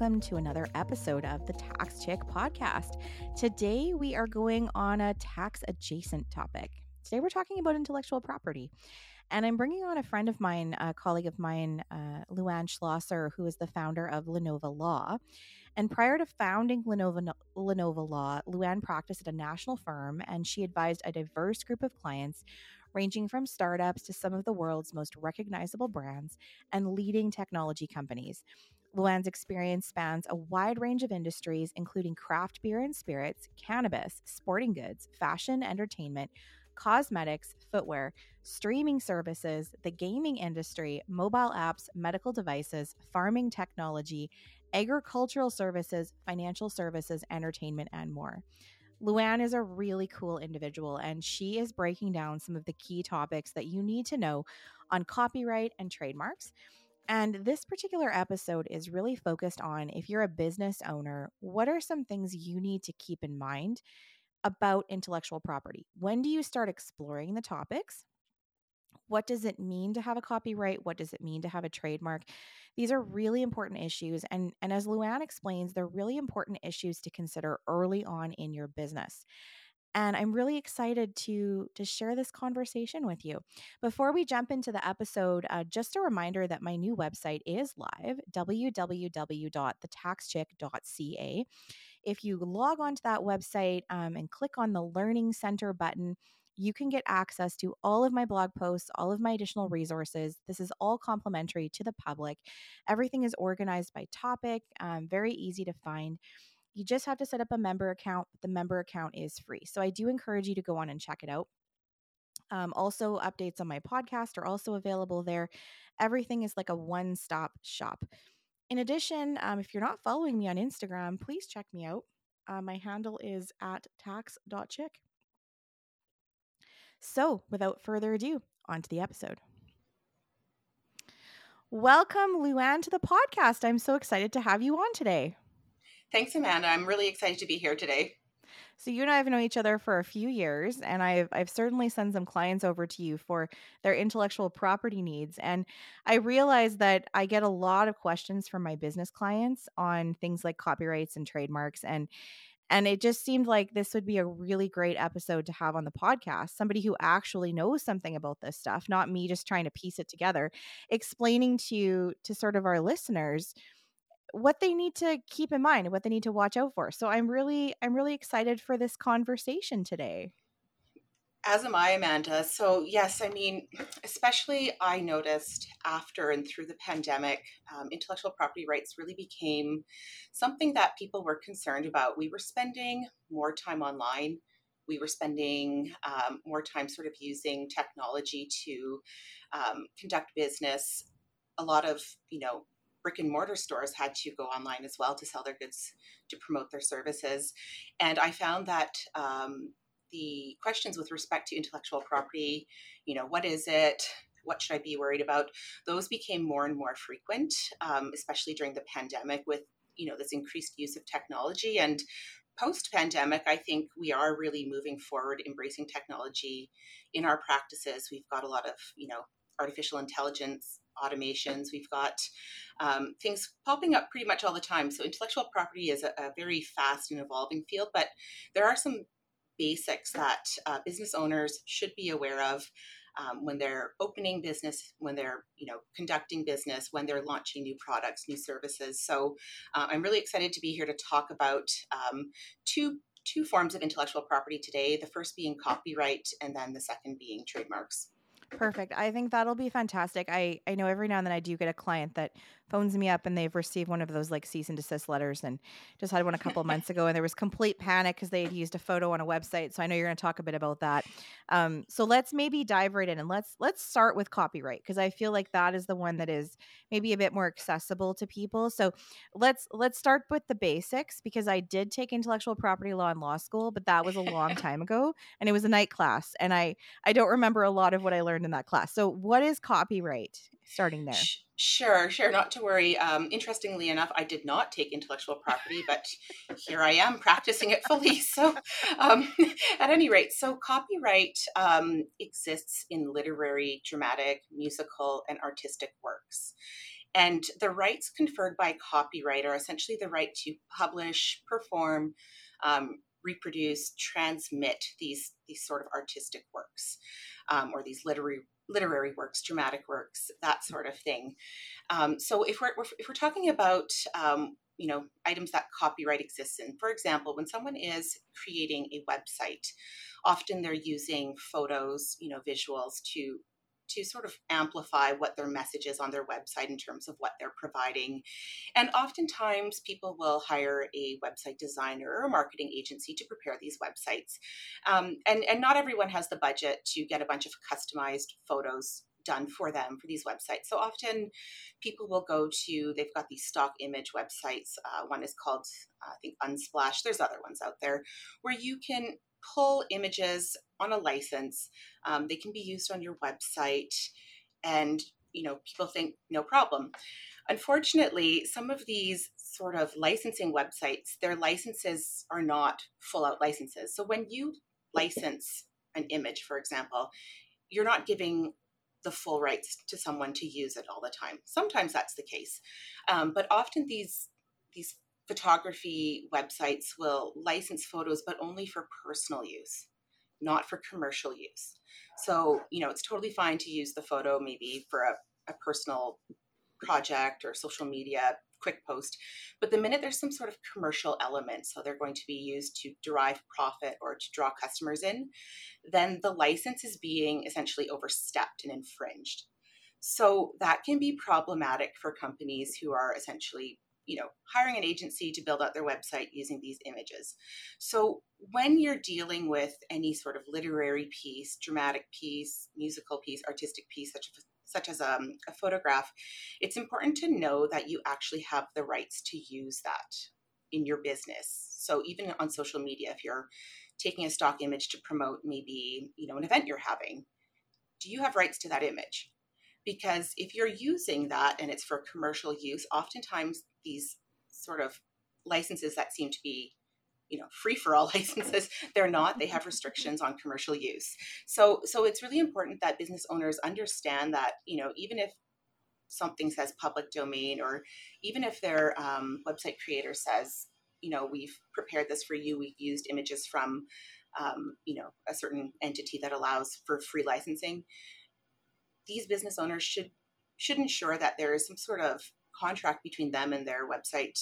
welcome to another episode of the Tax Chick podcast. Today, we are going on a tax adjacent topic. Today, we're talking about intellectual property. And I'm bringing on a friend of mine, a colleague of mine, uh, Luanne Schlosser, who is the founder of Lunova Law. And prior to founding Lunova, Lunova Law, Luanne practiced at a national firm and she advised a diverse group of clients ranging from startups to some of the world's most recognizable brands and leading technology companies. Luanne's experience spans a wide range of industries, including craft beer and spirits, cannabis, sporting goods, fashion, entertainment, cosmetics, footwear, streaming services, the gaming industry, mobile apps, medical devices, farming technology, agricultural services, financial services, entertainment, and more. Luanne is a really cool individual, and she is breaking down some of the key topics that you need to know on copyright and trademarks. And this particular episode is really focused on if you're a business owner, what are some things you need to keep in mind about intellectual property? When do you start exploring the topics? What does it mean to have a copyright? What does it mean to have a trademark? These are really important issues. And, and as Luanne explains, they're really important issues to consider early on in your business. And I'm really excited to to share this conversation with you. Before we jump into the episode, uh, just a reminder that my new website is live: www.thetaxchick.ca. If you log onto that website um, and click on the Learning Center button, you can get access to all of my blog posts, all of my additional resources. This is all complimentary to the public. Everything is organized by topic, um, very easy to find. You just have to set up a member account. The member account is free. So I do encourage you to go on and check it out. Um, also, updates on my podcast are also available there. Everything is like a one stop shop. In addition, um, if you're not following me on Instagram, please check me out. Uh, my handle is at tax.chick. So, without further ado, on to the episode. Welcome, Luanne, to the podcast. I'm so excited to have you on today. Thanks, Amanda. I'm really excited to be here today. So you and I have known each other for a few years, and I've I've certainly sent some clients over to you for their intellectual property needs. And I realize that I get a lot of questions from my business clients on things like copyrights and trademarks. And and it just seemed like this would be a really great episode to have on the podcast. Somebody who actually knows something about this stuff, not me just trying to piece it together, explaining to to sort of our listeners what they need to keep in mind, what they need to watch out for. So I'm really I'm really excited for this conversation today. As am I, Amanda. So, yes, I mean, especially I noticed after and through the pandemic, um, intellectual property rights really became something that people were concerned about. We were spending more time online. We were spending um, more time sort of using technology to um, conduct business. A lot of, you know, brick and mortar stores had to go online as well to sell their goods to promote their services. And I found that um, the questions with respect to intellectual property, you know, what is it? What should I be worried about? Those became more and more frequent, um, especially during the pandemic with, you know, this increased use of technology. And post pandemic, I think we are really moving forward, embracing technology in our practices. We've got a lot of, you know, artificial intelligence automations. We've got um, things popping up pretty much all the time. So intellectual property is a, a, very fast and evolving field, but there are some basics that uh, business owners should be aware of um, when they're opening business, when they're you know conducting business, when they're launching new products, new services. So uh, I'm really excited to be here to talk about um, two two forms of intellectual property today. The first being copyright, and then the second being trademarks. Perfect. I think that'll be fantastic. I, I know every now and then I do get a client that phones me up and they've received one of those like cease and desist letters and just had one a couple months ago and there was complete panic because they had used a photo on a website. So I know you're going to talk a bit about that. Um, so let's maybe dive right in and let's let's start with copyright because I feel like that is the one that is maybe a bit more accessible to people. So let's let's start with the basics because I did take intellectual property law in law school, but that was a long time ago and it was a night class and I I don't remember a lot of what I learned in that class. So what is copyright? Starting there. Sure, sure. Not to worry. Um, interestingly enough, I did not take intellectual property, but here I am practicing it fully. So, um, at any rate, so copyright um, exists in literary, dramatic, musical, and artistic works. And the rights conferred by copyright are essentially the right to publish, perform, um, reproduce, transmit these these sort of artistic works, um, or these literary literary works, dramatic works, that sort of thing. Um, so if we're if we're talking about um, you know items that copyright exists in, for example, when someone is creating a website, often they're using photos, you know, visuals to to sort of amplify what their message is on their website in terms of what they're providing. And oftentimes, people will hire a website designer or a marketing agency to prepare these websites. Um, and, and not everyone has the budget to get a bunch of customized photos done for them for these websites. So often people will go to, they've got these stock image websites. Uh, one is called, uh, I think, Unsplash. There's other ones out there where you can pull images on a license. Um, they can be used on your website, and you know people think no problem. Unfortunately, some of these sort of licensing websites, their licenses are not full out licenses. So when you license an image, for example, you're not giving the full rights to someone to use it all the time. Sometimes that's the case, um, but often these these photography websites will license photos, but only for personal use, not for commercial use. So, you know, it's totally fine to use the photo maybe for a, a personal project or social media quick post. But the minute there's some sort of commercial element, so they're going to be used to derive profit or to draw customers in, then the license is being essentially overstepped and infringed. So that can be problematic for companies who are essentially you know hiring an agency to build out their website using these images. So when you're dealing with any sort of literary piece dramatic piece musical piece artistic piece such as such as um, a photograph it's important to know that you actually have the rights to use that in your business. So even on social media if you're taking a stock image to promote maybe you know an event you're having do you have rights to that image because if you're using that and it's for commercial use oftentimes these sort of licenses that seem to be you know free for all licenses they're not. They have restrictions on commercial use. So so it's really important that business owners understand that you know even if something says public domain or even if their um, website creator says you know we've prepared this for you we've used images from um, you know a certain entity that allows for free licensing these business owners should should ensure that there is some sort of contract between them and their website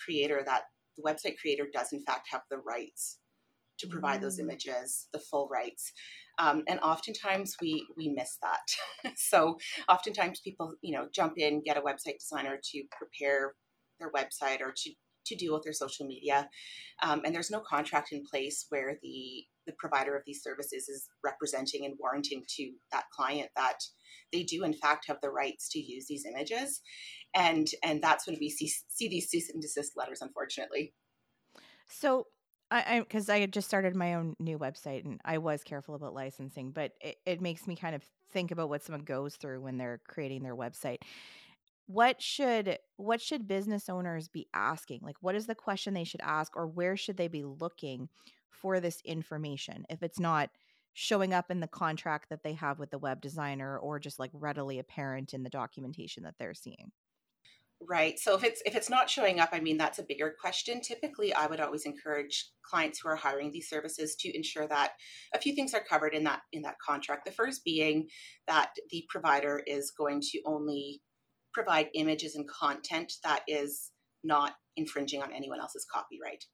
creator that the website creator does in fact have the rights to provide mm. those images, the full rights. Um, and oftentimes we we miss that. so oftentimes people you know jump in, get a website designer to prepare their website or to to deal with their social media, um, and there's no contract in place where the the provider of these services is representing and warranting to that client that they do in fact have the rights to use these images and and that's when we see see these cease and desist letters unfortunately so I because I, I, just started my own new website and I was careful about licensing, but it, it makes me kind of think about what someone goes through when they're creating their website. What should what should business owners be asking? Like what is the question they should ask or where should they be looking for this information if it's not showing up in the contract that they have with the web designer or just like readily apparent in the documentation that they're seeing? Right. So if it's if it's not showing up, I mean that's a bigger question. Typically, I would always encourage clients who are hiring these services to ensure that a few things are covered in that in that contract. The first being that the provider is going to only provide images and content that is not infringing on anyone else's copyright.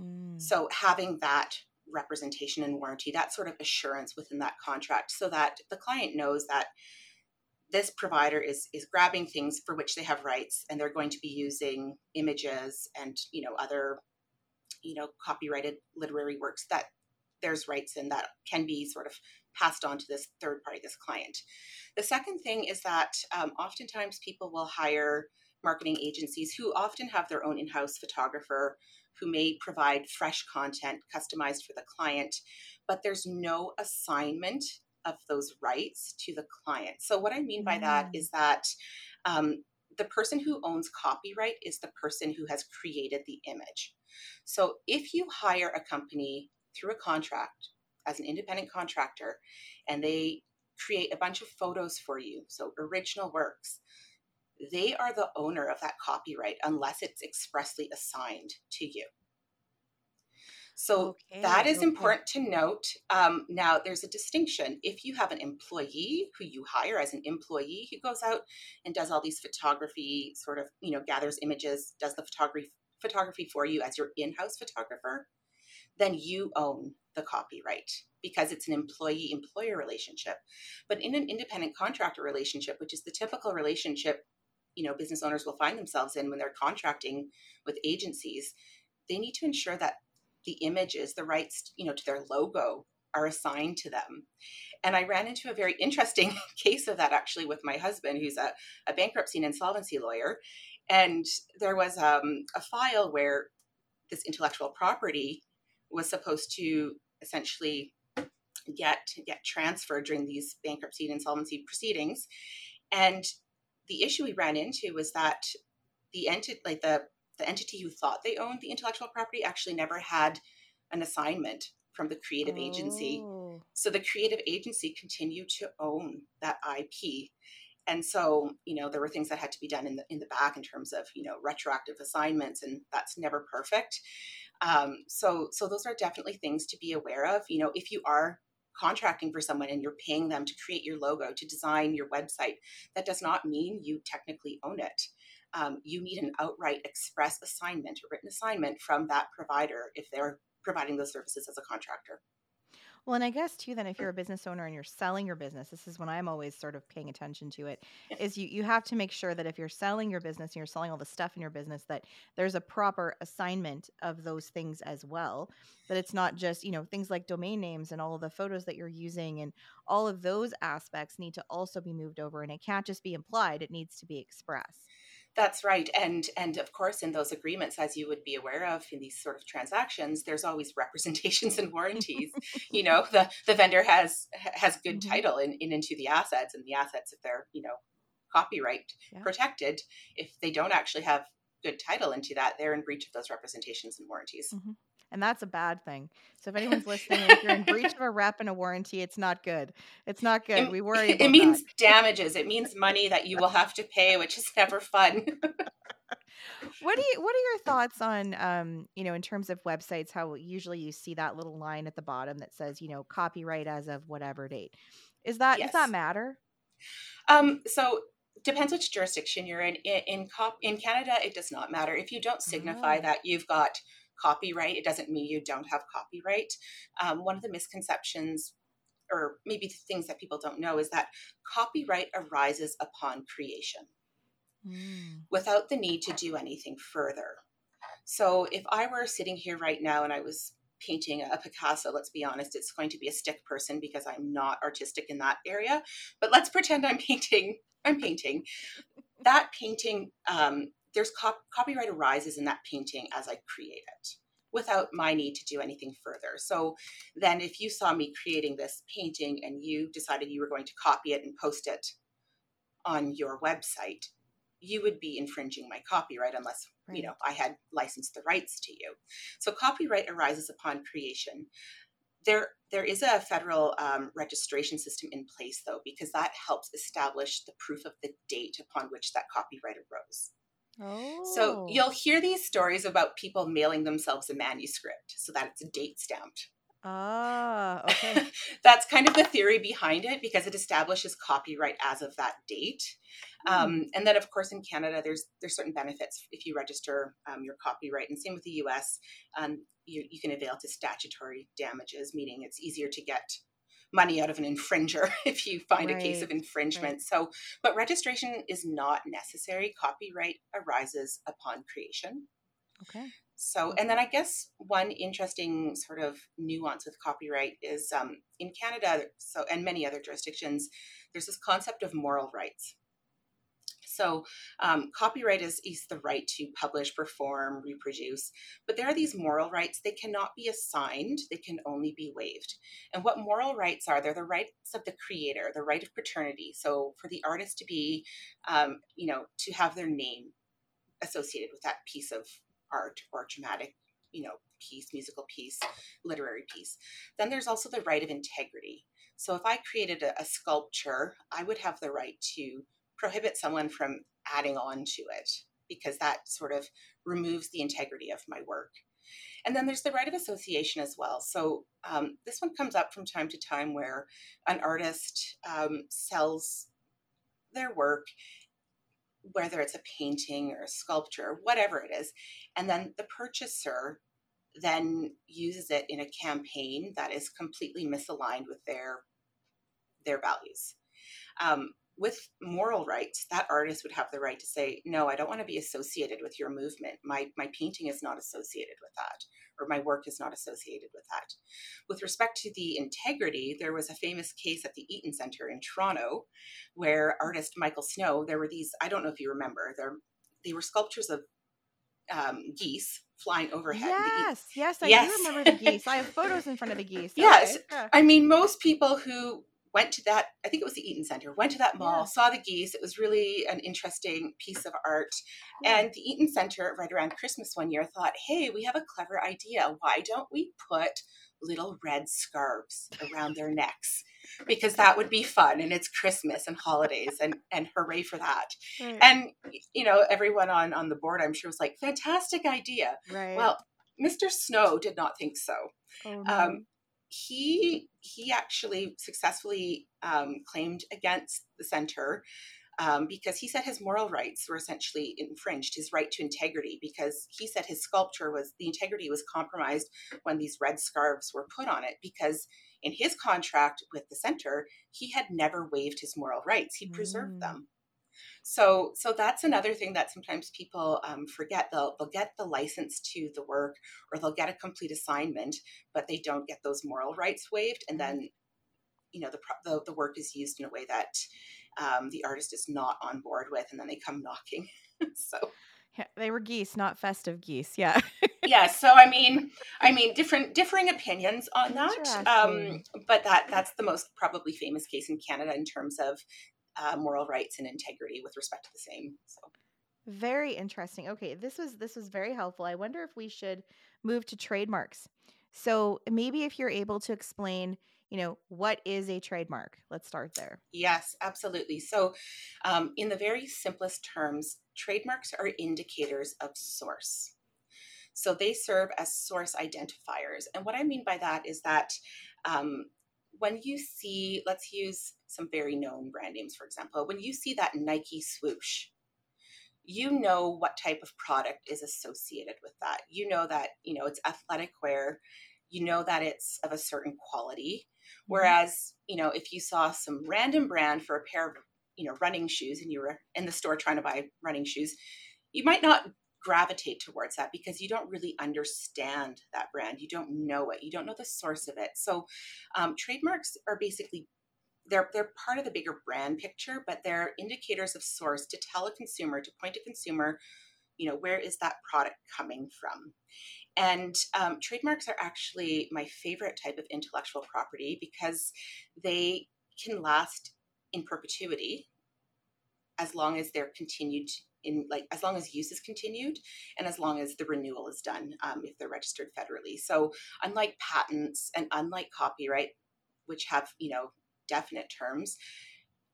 Mm. So having that representation and warranty, that sort of assurance within that contract so that the client knows that this provider is is grabbing things for which they have rights and they're going to be using images and you know other you know copyrighted literary works that there's rights in that can be sort of passed on to this third party this client the second thing is that um, oftentimes people will hire marketing agencies who often have their own in-house photographer who may provide fresh content customized for the client but there's no assignment of those rights to the client. So, what I mean by mm. that is that um, the person who owns copyright is the person who has created the image. So, if you hire a company through a contract as an independent contractor and they create a bunch of photos for you, so original works, they are the owner of that copyright unless it's expressly assigned to you. So okay, that is okay. important to note. Um, now, there's a distinction. If you have an employee who you hire as an employee who goes out and does all these photography, sort of, you know, gathers images, does the photography photography for you as your in-house photographer, then you own the copyright because it's an employee employer relationship. But in an independent contractor relationship, which is the typical relationship you know business owners will find themselves in when they're contracting with agencies, they need to ensure that the images, the rights, you know, to their logo are assigned to them. And I ran into a very interesting case of that actually with my husband, who's a, a bankruptcy and insolvency lawyer. And there was um, a file where this intellectual property was supposed to essentially get get transferred during these bankruptcy and insolvency proceedings. And the issue we ran into was that the entity, like the the entity who thought they owned the intellectual property, actually never had an assignment from the creative oh. agency. So the creative agency continued to own that IP. And so, you know, there were things that had to be done in the in the back in terms of, you know, retroactive assignments, and that's never perfect. Um, so, so those are definitely things to be aware of. You know, if you are contracting for someone and you're paying them to create your logo, to design your website, that does not mean you technically own it. Um, you need an outright express assignment, a written assignment from that provider if they're providing those services as a contractor. Well, and I guess too, then if you're a business owner and you're selling your business, this is when I'm always sort of paying attention to it. Is you you have to make sure that if you're selling your business and you're selling all the stuff in your business, that there's a proper assignment of those things as well. That it's not just you know things like domain names and all of the photos that you're using and all of those aspects need to also be moved over, and it can't just be implied; it needs to be expressed. That's right. And and of course in those agreements as you would be aware of in these sort of transactions there's always representations and warranties. you know, the the vendor has has good mm-hmm. title in, in into the assets and the assets if they're, you know, copyright yeah. protected, if they don't actually have good title into that, they're in breach of those representations and warranties. Mm-hmm and that's a bad thing. So if anyone's listening, if you're in breach of a rep and a warranty, it's not good. It's not good. It, we worry. it means that. damages. It means money that you will have to pay, which is never fun. what do you What are your thoughts on, um, you know, in terms of websites? How usually you see that little line at the bottom that says, you know, copyright as of whatever date. Is that yes. does that matter? Um, so depends which jurisdiction you're in. In in, cop- in Canada, it does not matter if you don't signify oh. that you've got copyright. It doesn't mean you don't have copyright. Um, one of the misconceptions, or maybe the things that people don't know, is that copyright arises upon creation mm. without the need to do anything further. So if I were sitting here right now and I was painting a Picasso, let's be honest, it's going to be a stick person because I'm not artistic in that area. But let's pretend I'm painting. I'm painting. That painting um, there's cop- copyright arises in that painting as I create it without my need to do anything further. So then if you saw me creating this painting and you decided you were going to copy it and post it on your website, you would be infringing my copyright unless right. you know I had licensed the rights to you. So copyright arises upon creation. There, there is a federal um, registration system in place though, because that helps establish the proof of the date upon which that copyright arose. Oh. So you'll hear these stories about people mailing themselves a manuscript so that it's date stamped. Ah, okay. That's kind of the theory behind it because it establishes copyright as of that date. Mm. Um, and then, of course, in Canada, there's there's certain benefits if you register um, your copyright, and same with the U.S. Um, you, you can avail to statutory damages, meaning it's easier to get money out of an infringer if you find right. a case of infringement. Right. So, but registration is not necessary. Copyright arises upon creation. Okay. So, and then I guess one interesting sort of nuance with copyright is um, in Canada, so and many other jurisdictions, there's this concept of moral rights. So, um, copyright is, is the right to publish, perform, reproduce, but there are these moral rights. They cannot be assigned, they can only be waived. And what moral rights are? They're the rights of the creator, the right of paternity. So, for the artist to be, um, you know, to have their name associated with that piece of art or dramatic you know piece musical piece literary piece then there's also the right of integrity so if i created a, a, sculpture i would have the right to prohibit someone from adding on to it because that sort of removes the integrity of my work. And then there's the right of association as well. So um, this one comes up from time to time where an artist um, sells their work, whether it's a painting or a sculpture, whatever it is, and then the purchaser then uses it in a campaign that is completely misaligned with their their values. Um, with moral rights, that artist would have the right to say, no, I don't want to be associated with your movement. My, my painting is not associated with that, or my work is not associated with that. With respect to the integrity, there was a famous case at the Eaton Center in Toronto where artist Michael Snow, there were these, I don't know if you remember, there, they were sculptures of um, geese flying overhead. Yes, yes, I yes. do remember the geese. I have photos in front of the geese. Yes. Okay. I mean, most people who went to that i think it was the eaton center went to that mall yeah. saw the geese it was really an interesting piece of art yeah. and the eaton center right around christmas one year thought hey we have a clever idea why don't we put little red scarves around their necks because that would be fun and it's christmas and holidays and and hooray for that right. and you know everyone on on the board i'm sure was like fantastic idea right well mr snow did not think so oh, no. um, he he actually successfully um, claimed against the center um, because he said his moral rights were essentially infringed, his right to integrity, because he said his sculpture was the integrity was compromised when these red scarves were put on it. Because in his contract with the center, he had never waived his moral rights; he preserved mm. them. So, so that's another thing that sometimes people um, forget. They'll they'll get the license to the work, or they'll get a complete assignment, but they don't get those moral rights waived, and mm-hmm. then, you know, the the, the work is used in a way that um, the artist is not on board with, and then they come knocking. so. Yeah, they were geese, not festive geese. Yeah. yeah. So I mean, I mean, different differing opinions on that. Um, but that that's the most probably famous case in Canada in terms of uh, moral rights and integrity with respect to the same. So very interesting. Okay, this was this was very helpful. I wonder if we should move to trademarks. So maybe if you're able to explain, you know, what is a trademark? Let's start there. Yes, absolutely. So, um, in the very simplest terms, trademarks are indicators of source. So they serve as source identifiers. And what I mean by that is that um, when you see, let's use some very known brand names, for example, when you see that Nike swoosh, you know what type of product is associated with that. You know that, you know, it's athletic wear, you know that it's of a certain quality. Mm-hmm. Whereas, you know, if you saw some random brand for a pair of, you know, running shoes and you were in the store trying to buy running shoes, you might not gravitate towards that because you don't really understand that brand. You don't know it. You don't know the source of it. So, um, trademarks are basically they're they're part of the bigger brand picture, but they're indicators of source to tell a consumer to point a consumer, you know, where is that product coming from? And um, trademarks are actually my favorite type of intellectual property because they can last in perpetuity as long as they're continued in like as long as use is continued and as long as the renewal is done um, if they're registered federally. So unlike patents and unlike copyright which have you know definite terms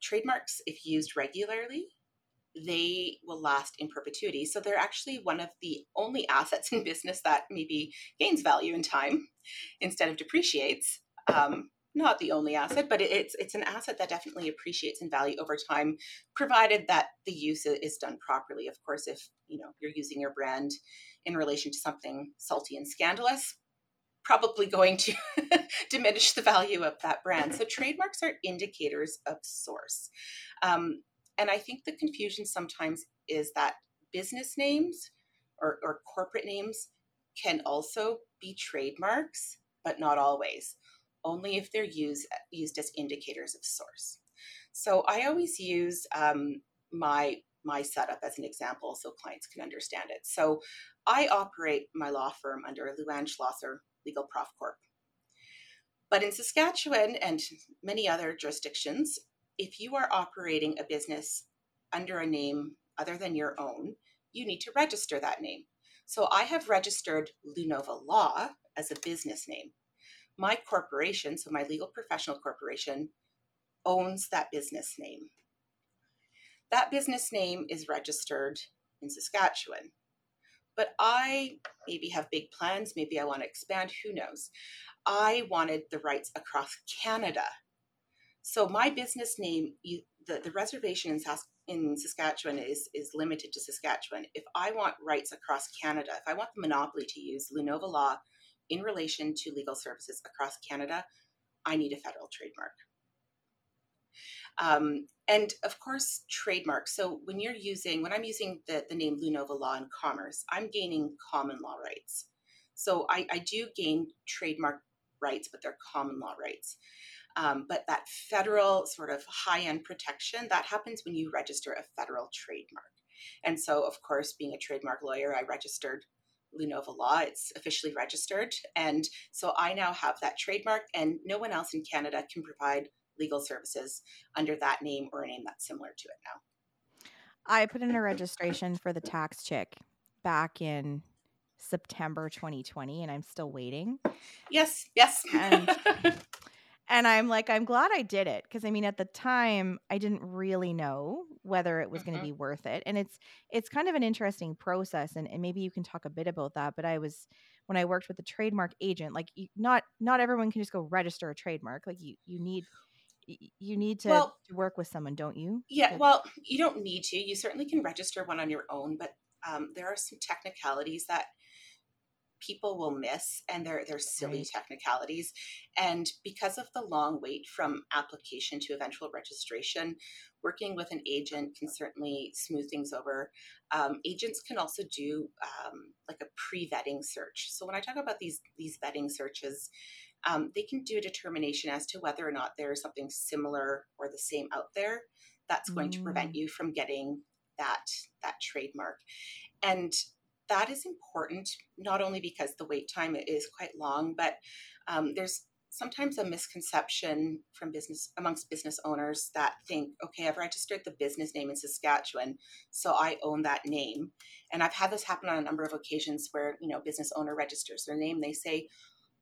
trademarks if used regularly they will last in perpetuity. So they're actually one of the only assets in business that maybe gains value in time instead of depreciates um, not the only asset, but it's it's an asset that definitely appreciates in value over time, provided that the use is done properly. Of course, if you know you're using your brand in relation to something salty and scandalous, probably going to diminish the value of that brand. So trademarks are indicators of source, um, and I think the confusion sometimes is that business names or, or corporate names can also be trademarks, but not always only if they're used used as indicators of source. So I always use um, my my setup as an example so clients can understand it. So I operate my law firm under Luanne Schlosser Legal Prof Corp. But in Saskatchewan and many other jurisdictions, if you are operating a business under a name other than your own, you need to register that name. So I have registered Lunova Law as a business name my corporation, so my legal professional corporation, owns that business name. that business name is registered in Saskatchewan. But I maybe have big plans, maybe I want to expand, who knows. I wanted the rights across Canada. So my business name, the, the reservation in, Sas- in Saskatchewan is, is limited to Saskatchewan. If I want rights across Canada, if I want the monopoly to use Lunova law in relation to legal services across Canada, I need a federal trademark. Um, and of course, trademark. So when you're using, when I'm using the, the name Lunova Law and Commerce, I'm gaining common law rights. So I, I do gain trademark rights, but they're common law rights. Um, but that federal sort of high end protection, that happens when you register a federal trademark. And so, of course, being a trademark lawyer, I registered Lunova Law. It's officially registered. And so I now have that trademark, and no one else in Canada can provide legal services under that name or a name that's similar to it now. I put in a registration for the tax chick back in September 2020 and I'm still waiting. Yes, yes. And and I'm like I'm glad I did it because I mean at the time I didn't really know whether it was mm-hmm. going to be worth it. And it's it's kind of an interesting process and, and maybe you can talk a bit about that, but I was when I worked with a trademark agent, like you, not not everyone can just go register a trademark. Like you you need you need to, well, to work with someone, don't you? Yeah, to- well, you don't need to. You certainly can register one on your own, but um, there are some technicalities that people will miss and they're they're silly right. technicalities and because of the long wait from application to eventual registration working with an agent can certainly smooth things over um, agents can also do um, like a pre-vetting search so when i talk about these these vetting searches um, they can do a determination as to whether or not there's something similar or the same out there that's going mm. to prevent mm. you from getting that that trademark and that is important not only because the wait time is quite long but um, there's sometimes a misconception from business amongst business owners that think okay i've registered the business name in saskatchewan so i own that name and i've had this happen on a number of occasions where you know business owner registers their name they say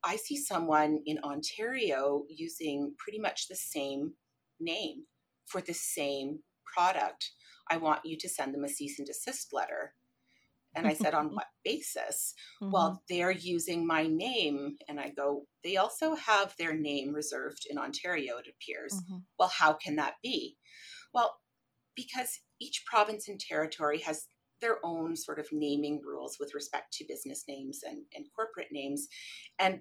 I see someone in Ontario using pretty much the same name for the same product. I want you to send them a cease and desist letter. And I said, on what basis? Mm-hmm. Well, they're using my name. And I go, they also have their name reserved in Ontario, it appears. Mm-hmm. Well, how can that be? Well, because each province and territory has their own sort of naming rules with respect to business names and, and corporate names. And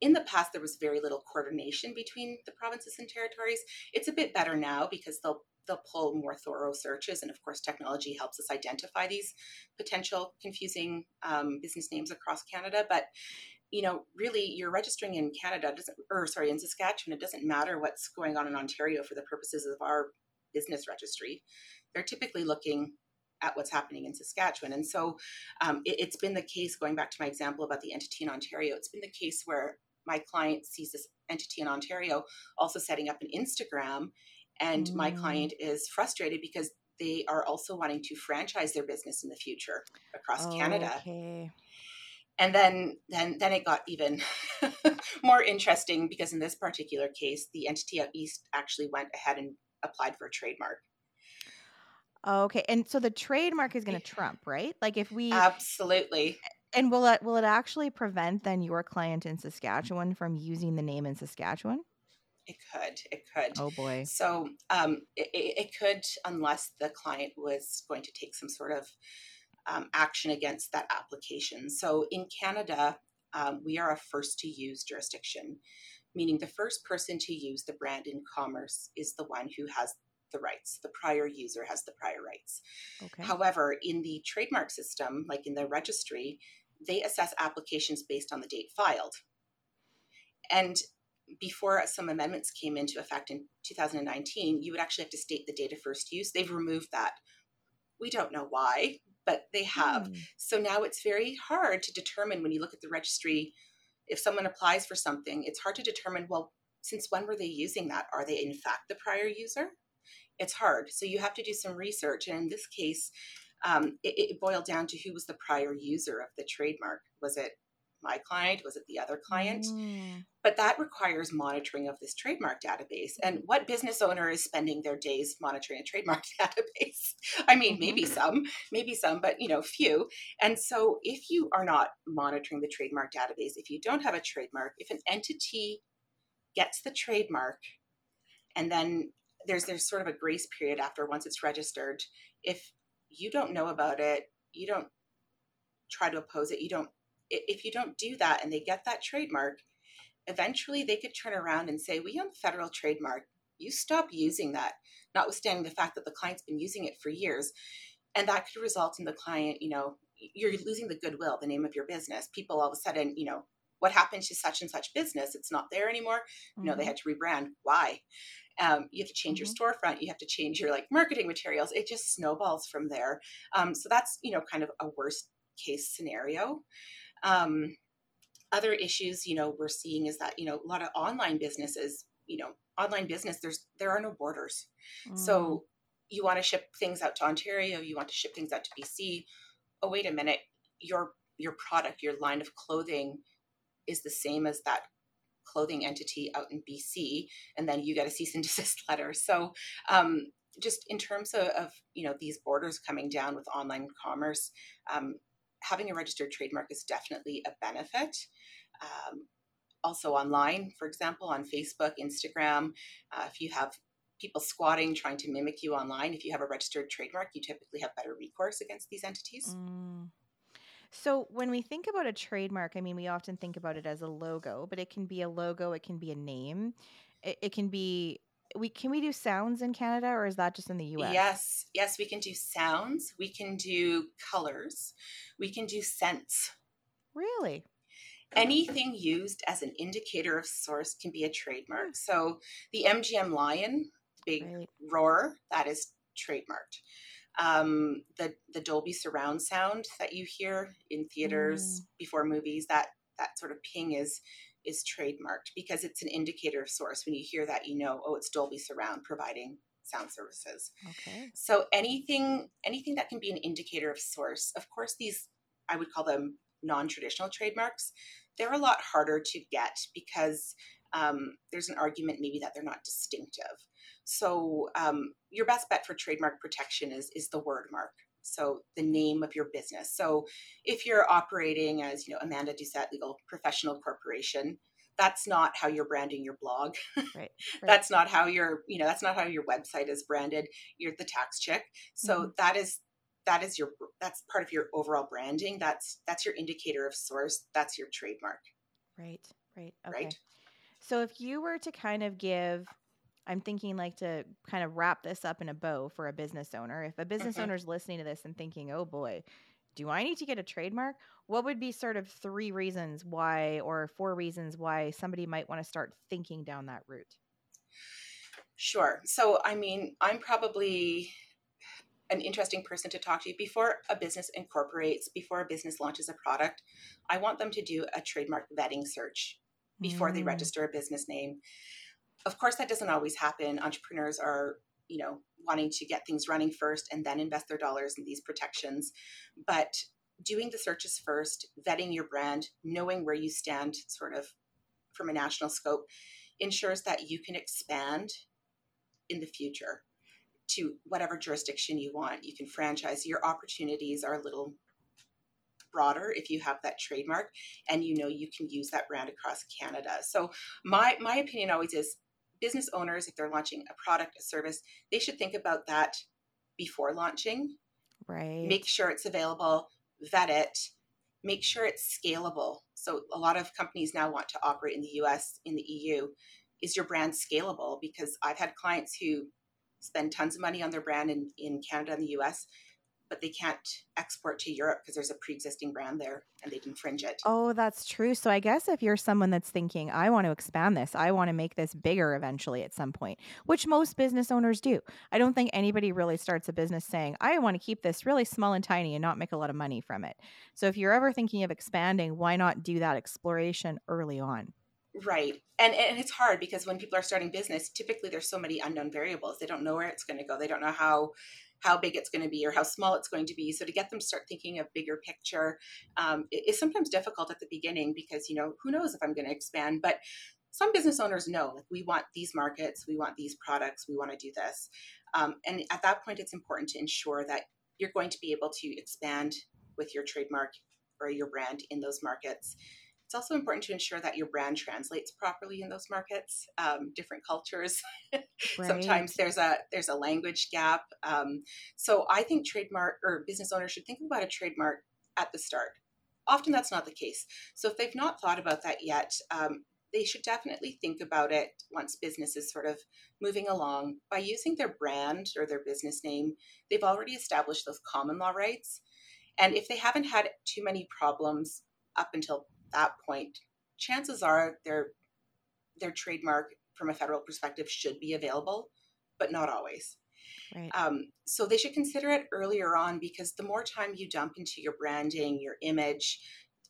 in the past, there was very little coordination between the provinces and territories. It's a bit better now because they'll they'll pull more thorough searches, and of course, technology helps us identify these potential confusing um, business names across Canada. But you know, really, you're registering in Canada doesn't, or sorry, in Saskatchewan. It doesn't matter what's going on in Ontario for the purposes of our business registry. They're typically looking at what's happening in Saskatchewan. And so um, it, has been the case, going back to my example about the entity in Ontario, it's been the case where my client sees this entity in Ontario also setting up an Instagram, and mm. my client is frustrated because they are also wanting to franchise their business in the future across oh, Canada. Okay. And then, then, then it got even more interesting because in this particular case, the entity out east actually went ahead and applied for a trademark. Okay, and so the trademark is going to trump, right? Like if we absolutely. And will it will it actually prevent then your client in Saskatchewan from using the name in Saskatchewan? It could. It could. Oh boy. So um, it, it could, unless the client was going to take some sort of um, action against that application. So in Canada, um, we are a first to use jurisdiction, meaning the first person to use the brand in commerce is the one who has the rights. The prior user has the prior rights. Okay. However, in the trademark system, like in the registry, they assess applications based on the date filed. And before some amendments came into effect in 2019, you would actually have to state the date of first use. They've removed that. We don't know why, but they have. Mm. So now it's very hard to determine when you look at the registry, if someone applies for something, it's hard to determine, well, since when were they using that? Are they in fact the prior user? It's hard. So you have to do some research. And in this case, um, it, it, boiled down to who was the prior user of the trademark. Was it my client? Was it the other client? Mm. But that requires monitoring of this trademark database. And what business owner is spending their days monitoring a trademark database? I mean, maybe Mm-hmm. some, maybe some, but you know, few. And so if you are not monitoring the trademark database, if you don't have a trademark, if an entity gets the trademark and then there's there's sort of a grace period after once it's registered, if you don't know about it, you don't try to oppose it, you don't if you don't do that and they get that trademark, eventually they could turn around and say, We own the federal trademark. You stop using that, notwithstanding the fact that the client's been using it for years. And that could result in the client, you know, you're losing the goodwill, the name of your business. People all of a sudden, you know, what happened to such and such business? It's not there anymore. No, they Mhm. had to rebrand. Why? Um, you have to change your storefront. You have to change your like marketing materials. It just snowballs from there. Um, so that's you know kind of a worst case scenario. Um, other issues you know we're seeing is that you know a lot of online businesses you know online business there's there are no borders Mm. so you want to ship things out to ontario you want to ship things out to bc oh wait a minute your your product your line of clothing is the same as that clothing entity out in bc and then you get a cease and desist letter so um, just in terms of, of you know these borders coming down with online commerce um, having a registered trademark is definitely a benefit um, also online for example on facebook instagram uh, if you have people squatting trying to mimic you online if you have a registered trademark you typically have better recourse against these entities Mm. So when we think about a trademark, I mean, we often think about it as a logo, but it can be a logo, it can be a name, it, it can be. We can we do sounds in Canada, or is that just in the U.S.? yes yes we can do sounds we can do colors we can do scents Really? anything used as an indicator of source can be a trademark. So the MGM Lion, the big Right. roar, that is trademarked. Um, the the Dolby surround sound that you hear in theaters before movies, that that sort of ping is is trademarked because it's an indicator of source. When you hear that, you know, oh, it's Dolby surround providing sound services. Okay. So anything anything that can be an indicator of source. Of course, these I would call them non-traditional trademarks. They're a lot harder to get because um, there's an argument maybe that they're not distinctive. So um, your best bet for trademark protection is is the word mark. So the name of your business. So if you're operating as you know Amanda Doucette Legal Professional Corporation, that's not how you're branding your blog. Right. that's not how your you know that's not how your website is branded. You're the tax chick. So mm-hmm. that is that is your that's part of your overall branding. That's that's your indicator of source. That's your trademark, Right. Right. Okay. right? So if you were to kind of give I'm thinking like to kind of wrap this up in a bow for a business owner. If a business Mhm. owner's listening to this and thinking, "Oh boy, do I need to get a trademark?" What would be sort of three reasons why or four reasons why somebody might want to start thinking down that route? Sure. So, I mean, I'm probably an interesting person to talk to before a business incorporates, before a business launches a product. I want them to do a trademark vetting search before they Mm, register a business name. Of course, that doesn't always happen. Entrepreneurs are, you know, wanting to get things running first and then invest their dollars in these protections. But doing the searches first, vetting your brand, knowing where you stand sort of from a national scope ensures that you can expand in the future to whatever jurisdiction you want. You can franchise. Your opportunities are a little broader if you have that trademark and you know you can use that brand across Canada. So my my opinion always is business owners if they're launching a product, a service, they should think about that before launching. right. Make sure it's available, vet it, make sure it's scalable. So a lot of companies now want to operate in the US, in the EU. Is your brand scalable? Because I've had clients who spend tons of money on their brand in, in Canada and the US, but they can't export to Europe because there's a pre-existing brand there and they'd infringe it. Oh, that's true. So I guess if you're someone that's thinking, I want to expand this, I want to make this bigger eventually at some point, which most business owners do. I don't think anybody really starts a business saying, I want to keep this really small and tiny and not make a lot of money from it. So if you're ever thinking of expanding, why not do that exploration early on? Right. And and it's hard because when people are starting business, typically there's so many unknown variables. They don't know where it's going to go. They don't know how how big it's going to be or how small it's going to be. So to get them to start thinking of bigger picture um, is sometimes difficult at the beginning because you know who knows if I'm going to expand, but some business owners know like we want these markets, we want these products, we want to do this, um, and at that point it's important to ensure that you're going to be able to expand with your trademark or your brand in those markets. It's also important to ensure that your brand translates properly in those markets. Um, different cultures, right. sometimes there's a there's a language gap. Um, so I think trademark or business owners should think about a trademark at the start. Often that's not the case. So if they've not thought about that yet, um, they should definitely think about it once business is sort of moving along by using their brand or their business name. They've already established those common law rights. And if they haven't had too many problems up until that point, chances are their their trademark from a federal perspective should be available, but not always. Right. Um, so they should consider it earlier on because the more time you dump into your branding, your image,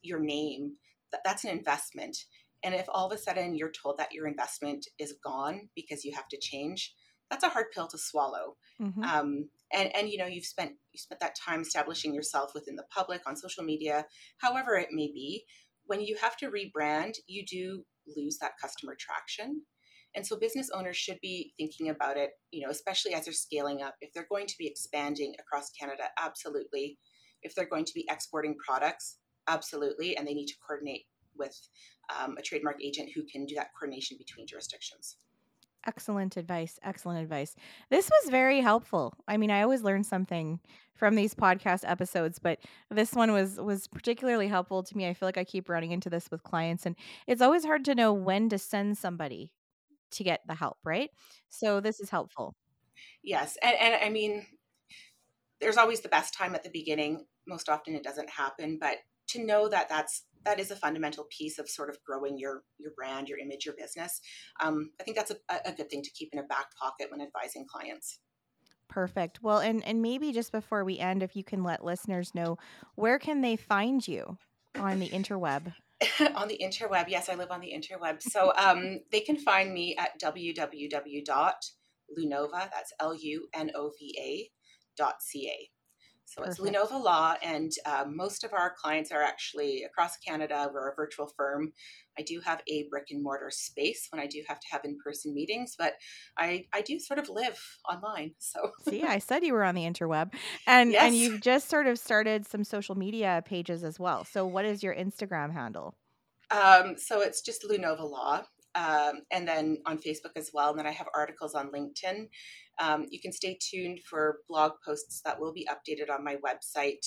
your name, that, that's an investment. And if all of a sudden you're told that your investment is gone because you have to change, that's a hard pill to swallow. Mm-hmm. Um, and and you know you've spent you spent that time establishing yourself within the public on social media, however it may be when you have to rebrand, you do lose that customer traction. And so business owners should be thinking about it, you know, especially as they're scaling up. If they're going to be expanding across Canada, absolutely. If they're going to be exporting products, absolutely. And they need to coordinate with um, a trademark agent who can do that coordination between jurisdictions. Excellent advice. Excellent advice. This was very helpful. I mean, I always learn something from these podcast episodes, but this one was was particularly helpful to me. I feel like I keep running into this with clients and it's always hard to know when to send somebody to get the help, right? So this is helpful. Yes. And and I mean there's always the best time at the beginning. Most often it doesn't happen, but to know that that's that is a fundamental piece of sort of growing your your brand, your image, your business. Um, I think that's a, a good thing to keep in a back pocket when advising clients. Perfect. Well, and and maybe just before we end, if you can let listeners know where can they find you on the interweb. on the interweb, yes, I live on the interweb. So um, they can find me at www.lunova. That's L U N O V A dot C A. So Perfect. it's Lunova Law, and um, most of our clients are actually across Canada. We're a virtual firm. I do have a brick and mortar space when I do have to have in person meetings, but I, I do sort of live online. So see, I said you were on the interweb, and yes. and you've just sort of started some social media pages as well. So what is your Instagram handle? Um, so it's just Lunova Law, um, and then on Facebook as well. And then I have articles on LinkedIn. Um, you can stay tuned for blog posts that will be updated on my website.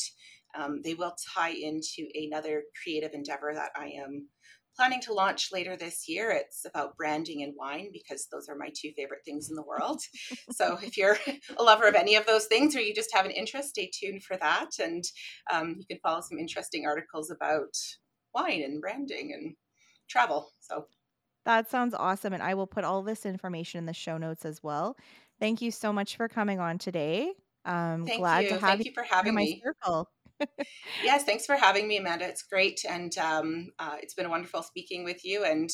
Um, they will tie into another creative endeavor that I am planning to launch later this year. It's about branding and wine because those are my two favorite things in the world. so if you're a lover of any of those things or you just have an interest, stay tuned for that. And um, you can follow some interesting articles about wine and branding and travel. So that sounds awesome. And I will put all this information in the show notes as well. Thank you so much for coming on today. Um, Thank glad you. to have Thank you, you for having me. circle. yes, thanks for having me, Amanda. It's great, and um, uh, it's been wonderful speaking with you. And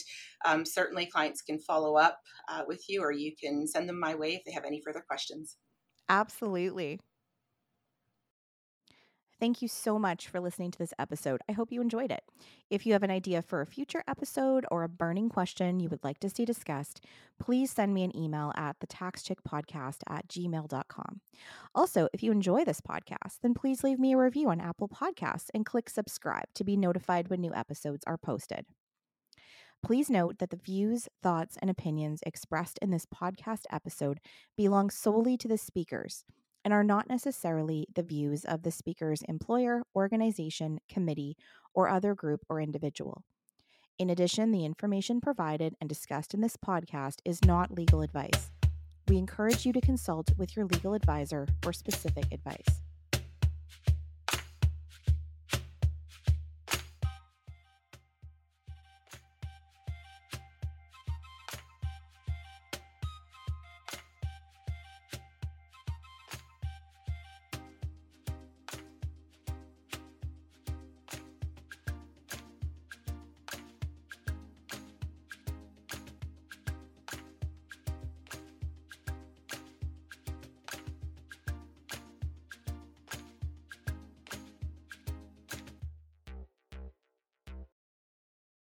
um, certainly, clients can follow up uh, with you, or you can send them my way if they have any further questions. Absolutely. Thank you so much for listening to this episode. I hope you enjoyed it. If you have an idea for a future episode or a burning question you would like to see discussed, please send me an email at thetaxchickpodcast at gmail.com. Also, if you enjoy this podcast, then please leave me a review on Apple Podcasts and click subscribe to be notified when new episodes are posted. Please note that the views, thoughts, and opinions expressed in this podcast episode belong solely to the speakers and are not necessarily the views of the speaker's employer, organization, committee, or other group or individual. In addition, the information provided and discussed in this podcast is not legal advice. We encourage you to consult with your legal advisor for specific advice.